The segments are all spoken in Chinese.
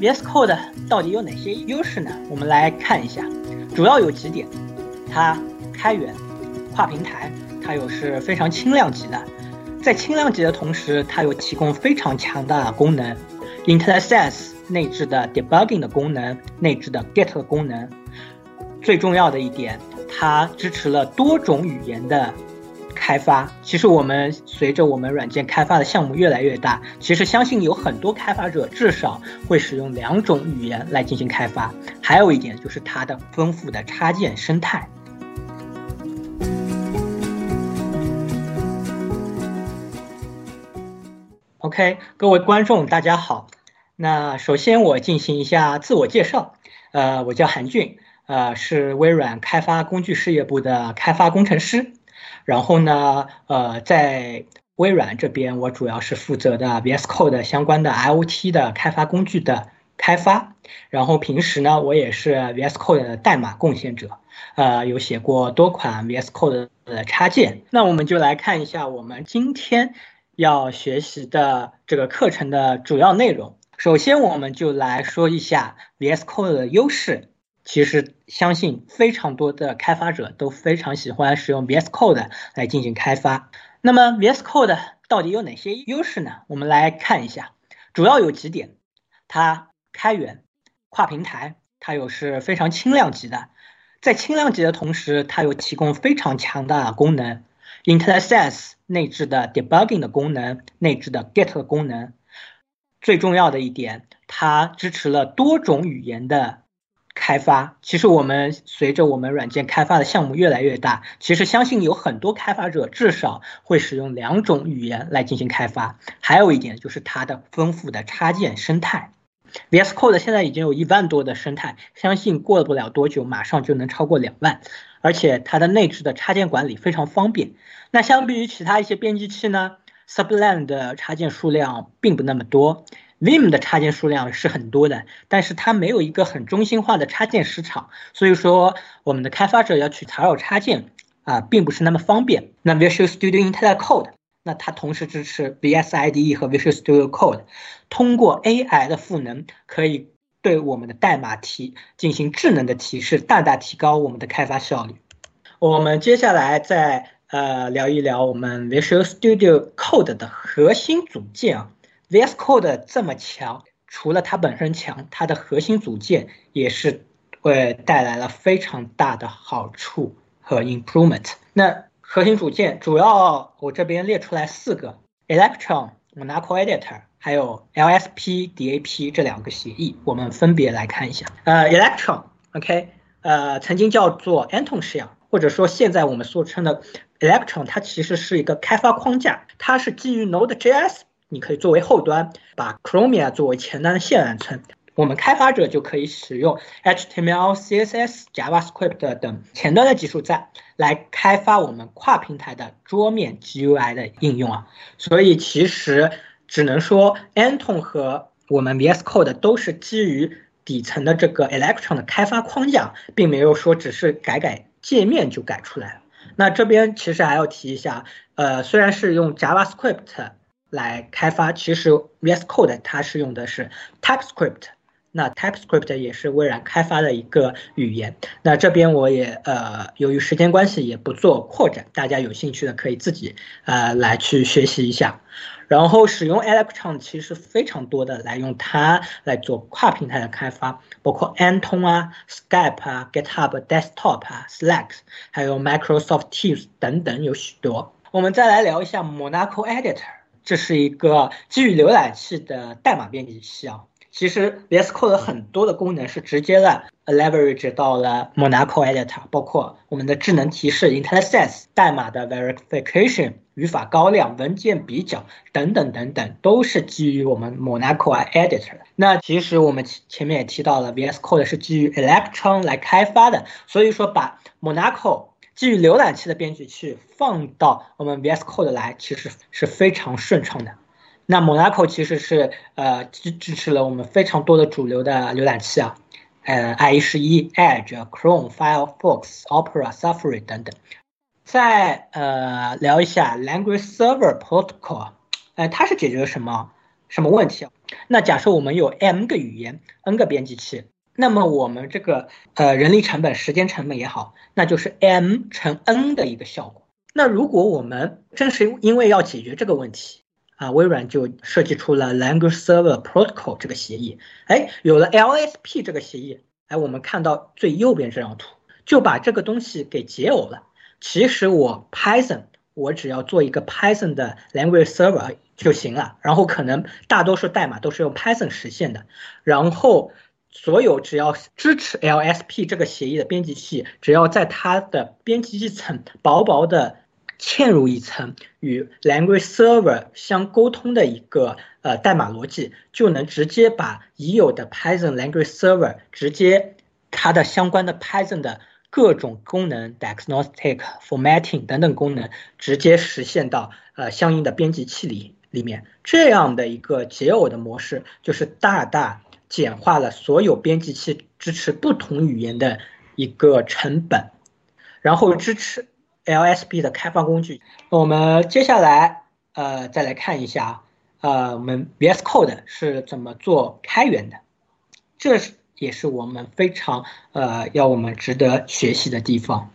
VS Code 到底有哪些优势呢？我们来看一下，主要有几点：它开源、跨平台，它又是非常轻量级的。在轻量级的同时，它又提供非常强大的功能，IntelliSense 内置的 Debugging 的功能，内置的 Git 的功能。最重要的一点，它支持了多种语言的。开发其实我们随着我们软件开发的项目越来越大，其实相信有很多开发者至少会使用两种语言来进行开发。还有一点就是它的丰富的插件生态。OK，各位观众大家好，那首先我进行一下自我介绍，呃，我叫韩俊，呃，是微软开发工具事业部的开发工程师。然后呢，呃，在微软这边，我主要是负责的 VS Code 相关的 IoT 的开发工具的开发。然后平时呢，我也是 VS Code 的代码贡献者，呃，有写过多款 VS Code 的插件。那我们就来看一下我们今天要学习的这个课程的主要内容。首先，我们就来说一下 VS Code 的优势。其实，相信非常多的开发者都非常喜欢使用 VS Code 来进行开发。那么，VS Code 到底有哪些优势呢？我们来看一下，主要有几点：它开源、跨平台，它又是非常轻量级的。在轻量级的同时，它又提供非常强大的功能，IntelliSense 内置的 Debugging 的功能，内置的 Git 的功能。最重要的一点，它支持了多种语言的。开发其实我们随着我们软件开发的项目越来越大，其实相信有很多开发者至少会使用两种语言来进行开发。还有一点就是它的丰富的插件生态，VS Code 现在已经有一万多的生态，相信过不了多久马上就能超过两万，而且它的内置的插件管理非常方便。那相比于其他一些编辑器呢，Sublime 的插件数量并不那么多。Vim 的插件数量是很多的，但是它没有一个很中心化的插件市场，所以说我们的开发者要去查找插件啊，并不是那么方便。那 Visual Studio IntelliCode，那它同时支持 VS IDE 和 Visual Studio Code，通过 AI 的赋能，可以对我们的代码提进行智能的提示，大大提高我们的开发效率。我们接下来再呃聊一聊我们 Visual Studio Code 的核心组件啊。VS Code 这么强，除了它本身强，它的核心组件也是会带来了非常大的好处和 improvement。那核心组件主要我这边列出来四个：Electron、Monaco Editor，还有 LSP DAP 这两个协议，我们分别来看一下。呃，Electron，OK，呃，曾经叫做 Anton Shell，或者说现在我们所称的 Electron，它其实是一个开发框架，它是基于 Node.js。你可以作为后端，把 Chrome 作为前端的线缓存，我们开发者就可以使用 HTML、CSS、JavaScript 等前端的技术栈来开发我们跨平台的桌面 GUI 的应用啊。所以其实只能说，Anton 和我们 VS Code 都是基于底层的这个 Electron 的开发框架，并没有说只是改改界面就改出来了。那这边其实还要提一下，呃，虽然是用 JavaScript。来开发，其实 VS Code 它是用的是 TypeScript，那 TypeScript 也是微软开发的一个语言。那这边我也呃，由于时间关系也不做扩展，大家有兴趣的可以自己呃来去学习一下。然后使用 Electron 其实非常多的来用它来做跨平台的开发，包括 Anton 啊、Skype 啊、GitHub Desktop 啊、Slack，还有 Microsoft Teams 等等有许多。我们再来聊一下 Monaco Editor。这是一个基于浏览器的代码编辑器啊。其实 VS Code 很多的功能是直接的 leverage 到了 Monaco Editor，包括我们的智能提示 IntelliSense、代码的 verification、语法高亮、文件比较等等等等，都是基于我们 Monaco Editor 的。那其实我们前面也提到了，VS Code 是基于 Electron 来开发的，所以说把 Monaco 基于浏览器的编辑器放到我们 VS Code 来，其实是非常顺畅的。那 Monaco 其实是呃支支持了我们非常多的主流的浏览器啊，呃，IE 十一、Edge、Chrome、Firefox、Opera、Safari 等等。再呃聊一下 Language Server Protocol，呃，它是解决了什么什么问题？那假设我们有 m 个语言，n 个编辑器，那么我们这个呃人力成本、时间成本也好，那就是 m 乘 n 的一个效果。那如果我们正是因为要解决这个问题啊，微软就设计出了 Language Server Protocol 这个协议。哎，有了 LSP 这个协议，哎，我们看到最右边这张图，就把这个东西给解耦了。其实我 Python 我只要做一个 Python 的 Language Server 就行了，然后可能大多数代码都是用 Python 实现的，然后。所有只要支持 LSP 这个协议的编辑器，只要在它的编辑器层薄薄的嵌入一层与 Language Server 相沟通的一个呃代码逻辑，就能直接把已有的 Python Language Server 直接它的相关的 Python 的各种功能，diagnostic、formatting 等等功能，直接实现到呃相应的编辑器里里面。这样的一个解耦的模式，就是大大。简化了所有编辑器支持不同语言的一个成本，然后支持 LSP 的开发工具。我们接下来呃再来看一下，呃我们 VS Code 是怎么做开源的，这也是我们非常呃要我们值得学习的地方。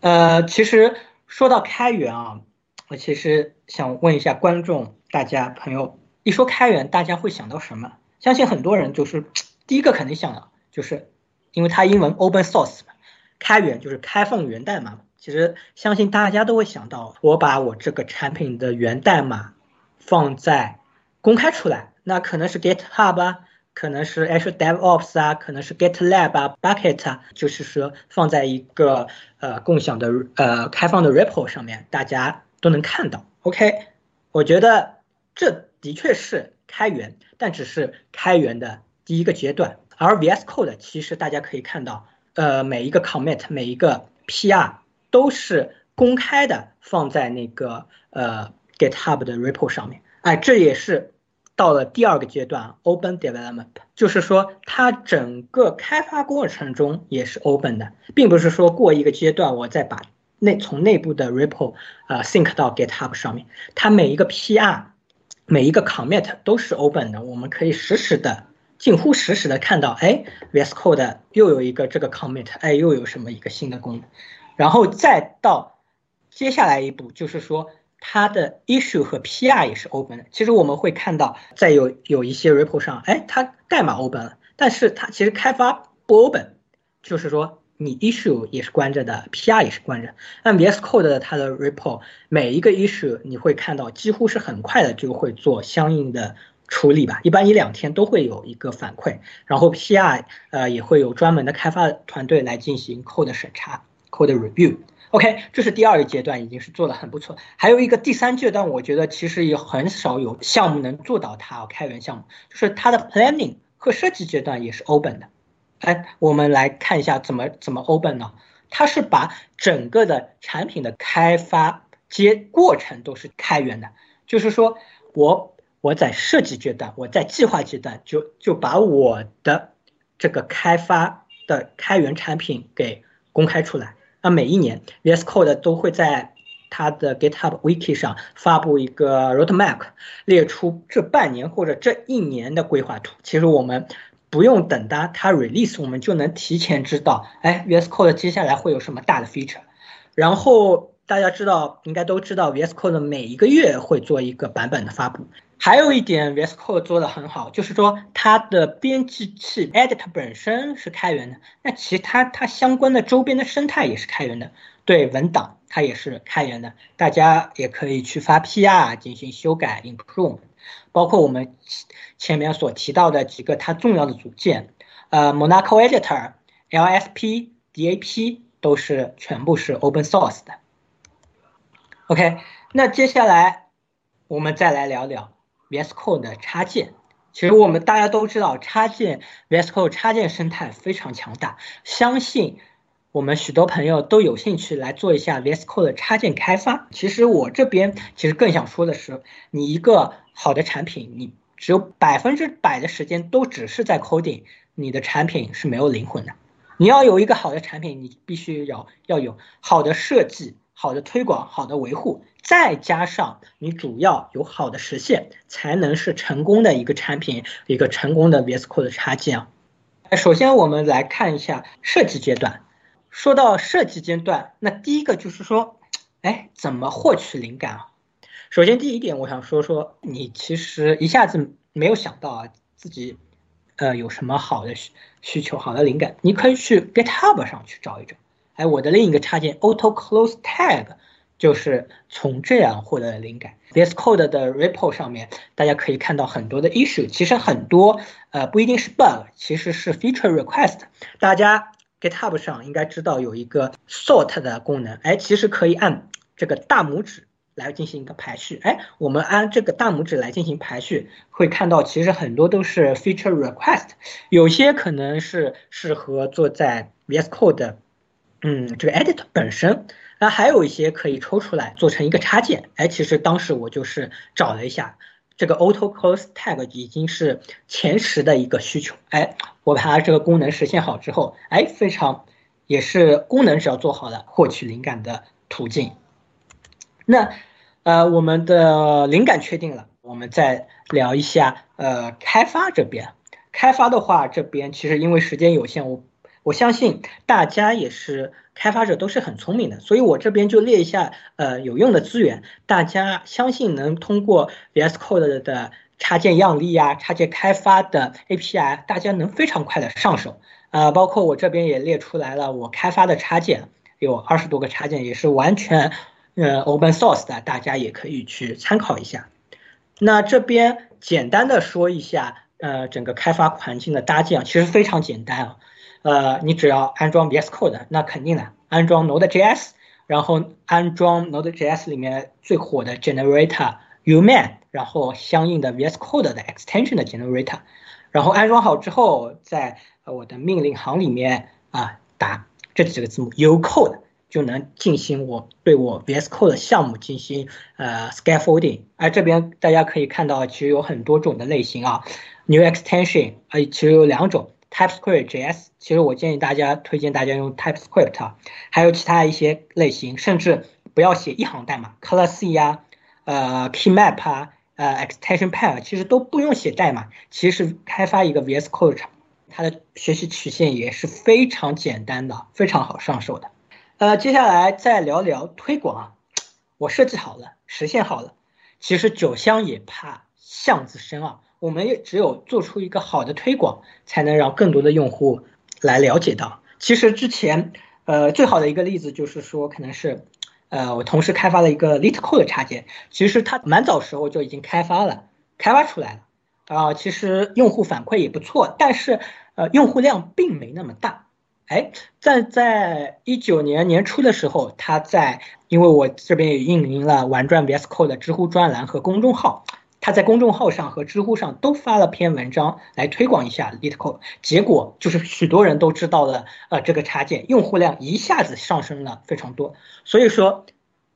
呃，其实说到开源啊，我其实想问一下观众大家朋友，一说开源，大家会想到什么？相信很多人就是第一个肯定想的，就是因为它英文 open source 嘛，开源就是开放源代码。其实相信大家都会想到，我把我这个产品的源代码放在公开出来，那可能是 GitHub 啊，可能是 Azure DevOps 啊，可能是 GitLab 啊，Bucket 啊，就是说放在一个呃共享的呃开放的 repo 上面，大家都能看到。OK，我觉得这的确是。开源，但只是开源的第一个阶段。而 VS Code 其实大家可以看到，呃，每一个 commit，每一个 PR 都是公开的，放在那个呃 GitHub 的 repo 上面。哎，这也是到了第二个阶段，Open Development，就是说它整个开发过程中也是 open 的，并不是说过一个阶段我再把内从内部的 repo 呃 sync 到 GitHub 上面，它每一个 PR。每一个 commit 都是 open 的，我们可以实时的、近乎实时的看到，哎，VS Code 又有一个这个 commit，哎，又有什么一个新的功能，然后再到接下来一步，就是说它的 issue 和 PR 也是 open 的。其实我们会看到，在有有一些 repo 上，哎，它代码 open 了，但是它其实开发不 open，就是说。你 issue 也是关着的，PR 也是关着。那 VS Code 它的 repo 每一个 issue 你会看到几乎是很快的就会做相应的处理吧，一般一两天都会有一个反馈。然后 PR 呃也会有专门的开发团队来进行 code 审查，code review。OK，这是第二个阶段，已经是做的很不错。还有一个第三阶段，我觉得其实也很少有项目能做到它开源项目，就是它的 planning 和设计阶段也是 open 的。哎，我们来看一下怎么怎么 open 呢？它是把整个的产品的开发阶过程都是开源的，就是说我我在设计阶段，我在计划阶段就就把我的这个开发的开源产品给公开出来。那每一年 VS Code 都会在它的 GitHub Wiki 上发布一个 roadmap，列出这半年或者这一年的规划图。其实我们。不用等它它 release，我们就能提前知道，哎，VS Code 接下来会有什么大的 feature。然后大家知道，应该都知道，VS Code 每一个月会做一个版本的发布。还有一点，VS Code 做的很好，就是说它的编辑器 Edit 本身是开源的，那其他它相关的周边的生态也是开源的。对文档它也是开源的，大家也可以去发 PR 进行修改 improve。包括我们前面所提到的几个它重要的组件，呃，Monaco Editor、LSP、DAP 都是全部是 open source 的。OK，那接下来我们再来聊聊 VS Code 的插件。其实我们大家都知道，插件 VS Code 插件生态非常强大，相信。我们许多朋友都有兴趣来做一下 VS Code 的插件开发。其实我这边其实更想说的是，你一个好的产品，你只有百分之百的时间都只是在 coding，你的产品是没有灵魂的。你要有一个好的产品，你必须要要有好的设计、好的推广、好的维护，再加上你主要有好的实现，才能是成功的一个产品，一个成功的 VS Code 的插件啊。首先，我们来看一下设计阶段。说到设计阶段，那第一个就是说，哎，怎么获取灵感啊？首先，第一点，我想说说，你其实一下子没有想到啊，自己呃有什么好的需需求、好的灵感，你可以去 GitHub 上去找一找。哎，我的另一个插件 Auto Close Tag 就是从这样获得灵感。VS Code 的 Repo 上面，大家可以看到很多的 issue，其实很多呃不一定是 bug，其实是 feature request。大家 GitHub 上应该知道有一个 sort 的功能，哎，其实可以按这个大拇指来进行一个排序。哎，我们按这个大拇指来进行排序，会看到其实很多都是 feature request，有些可能是适合做在 VS Code。嗯，这个 edit 本身，那还有一些可以抽出来做成一个插件。哎，其实当时我就是找了一下，这个 auto close tag 已经是前十的一个需求。哎，我把它这个功能实现好之后，哎，非常也是功能只要做好了，获取灵感的途径。那呃，我们的灵感确定了，我们再聊一下呃开发这边。开发的话，这边其实因为时间有限，我。我相信大家也是开发者，都是很聪明的，所以我这边就列一下呃有用的资源，大家相信能通过 VS Code 的插件样例呀、插件开发的 API，大家能非常快的上手。呃，包括我这边也列出来了，我开发的插件有二十多个插件，也是完全呃 open source 的，大家也可以去参考一下。那这边简单的说一下，呃，整个开发环境的搭建其实非常简单啊。呃，你只要安装 VS Code，那肯定的，安装 Node.js，然后安装 Node.js 里面最火的 Generator Uman，然后相应的 VS Code 的 extension 的 Generator，然后安装好之后，在我的命令行里面啊打这几个字母 U Code，就能进行我对我 VS Code 的项目进行呃 scaffolding。哎，这边大家可以看到，其实有很多种的类型啊，New Extension，哎，其实有两种。TypeScript JS，其实我建议大家推荐大家用 TypeScript，啊还有其他一些类型，甚至不要写一行代码，Class C 呀，呃，Keymap 啊，呃，ExtensionPair，其实都不用写代码，其实开发一个 VS Code，它的学习曲线也是非常简单的，非常好上手的。呃，接下来再聊聊推广啊，我设计好了，实现好了，其实酒香也怕巷子深啊。我们也只有做出一个好的推广，才能让更多的用户来了解到。其实之前，呃，最好的一个例子就是说，可能是，呃，我同时开发了一个 LeetCode 的插件，其实它蛮早时候就已经开发了，开发出来了，啊，其实用户反馈也不错，但是，呃，用户量并没那么大。哎，在在一九年年初的时候，他在，因为我这边也运营了玩转 VS Code 的知乎专栏和公众号。他在公众号上和知乎上都发了篇文章来推广一下 LeetCode，结果就是许多人都知道了，呃，这个插件用户量一下子上升了非常多。所以说，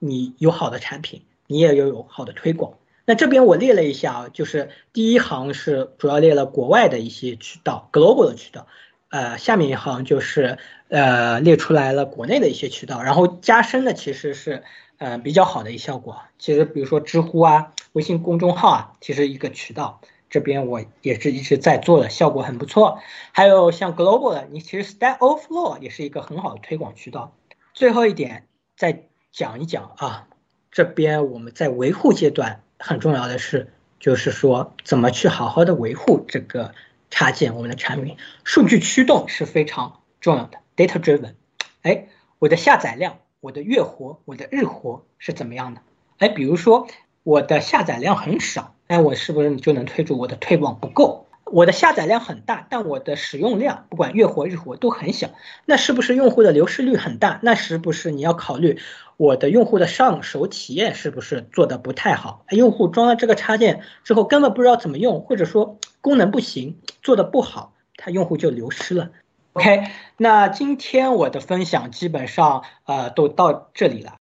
你有好的产品，你也要有好的推广。那这边我列了一下啊，就是第一行是主要列了国外的一些渠道，global 的渠道，呃，下面一行就是呃列出来了国内的一些渠道，然后加深的其实是。呃，比较好的一效果，其实比如说知乎啊、微信公众号啊，其实一个渠道，这边我也是一直在做的，效果很不错。还有像 Global 的，你其实 Stack Overflow 也是一个很好的推广渠道。最后一点再讲一讲啊，这边我们在维护阶段很重要的是，就是说怎么去好好的维护这个插件，我们的产品，数据驱动是非常重要的，Data Driven。哎，我的下载量。我的月活，我的日活是怎么样的？哎，比如说我的下载量很少，哎，我是不是就能推出我的推广不够？我的下载量很大，但我的使用量不管月活日活都很小，那是不是用户的流失率很大？那是不是你要考虑我的用户的上手体验是不是做的不太好？用户装了这个插件之后根本不知道怎么用，或者说功能不行，做的不好，他用户就流失了。OK，那今天我的分享基本上呃都到这里了。